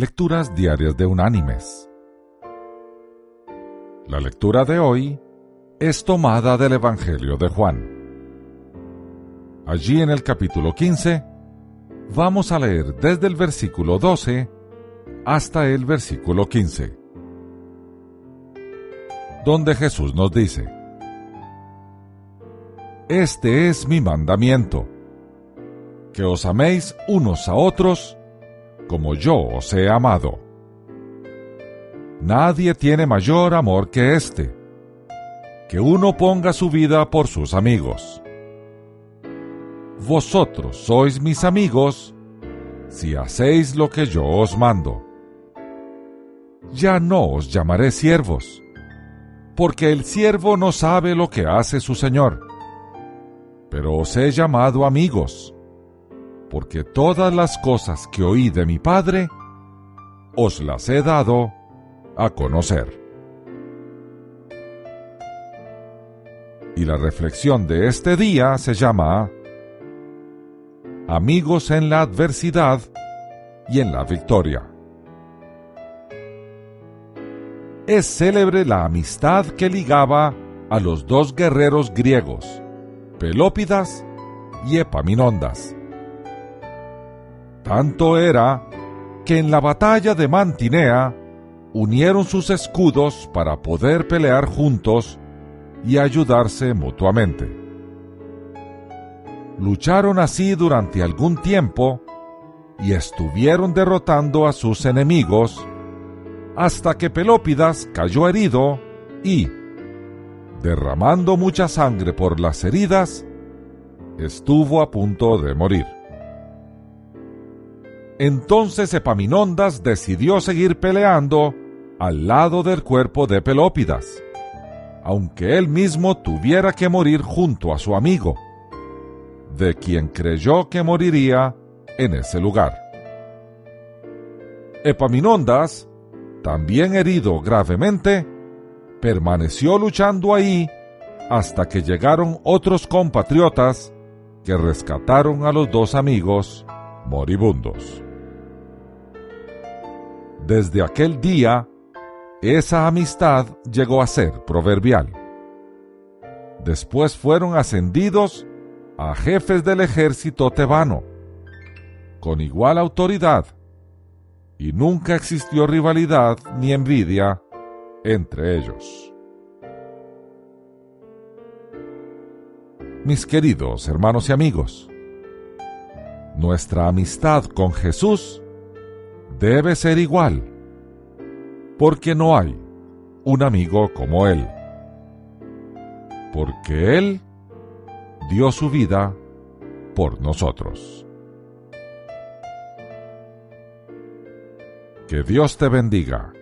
Lecturas Diarias de Unánimes. La lectura de hoy es tomada del Evangelio de Juan. Allí en el capítulo 15 vamos a leer desde el versículo 12 hasta el versículo 15, donde Jesús nos dice, Este es mi mandamiento, que os améis unos a otros como yo os he amado. Nadie tiene mayor amor que este, que uno ponga su vida por sus amigos. Vosotros sois mis amigos si hacéis lo que yo os mando. Ya no os llamaré siervos, porque el siervo no sabe lo que hace su Señor, pero os he llamado amigos porque todas las cosas que oí de mi Padre, os las he dado a conocer. Y la reflexión de este día se llama Amigos en la adversidad y en la victoria. Es célebre la amistad que ligaba a los dos guerreros griegos, Pelópidas y Epaminondas tanto era que en la batalla de Mantinea unieron sus escudos para poder pelear juntos y ayudarse mutuamente. Lucharon así durante algún tiempo y estuvieron derrotando a sus enemigos hasta que Pelópidas cayó herido y, derramando mucha sangre por las heridas, estuvo a punto de morir. Entonces Epaminondas decidió seguir peleando al lado del cuerpo de Pelópidas, aunque él mismo tuviera que morir junto a su amigo, de quien creyó que moriría en ese lugar. Epaminondas, también herido gravemente, permaneció luchando ahí hasta que llegaron otros compatriotas que rescataron a los dos amigos moribundos. Desde aquel día, esa amistad llegó a ser proverbial. Después fueron ascendidos a jefes del ejército tebano, con igual autoridad, y nunca existió rivalidad ni envidia entre ellos. Mis queridos hermanos y amigos, nuestra amistad con Jesús debe ser igual, porque no hay un amigo como Él, porque Él dio su vida por nosotros. Que Dios te bendiga.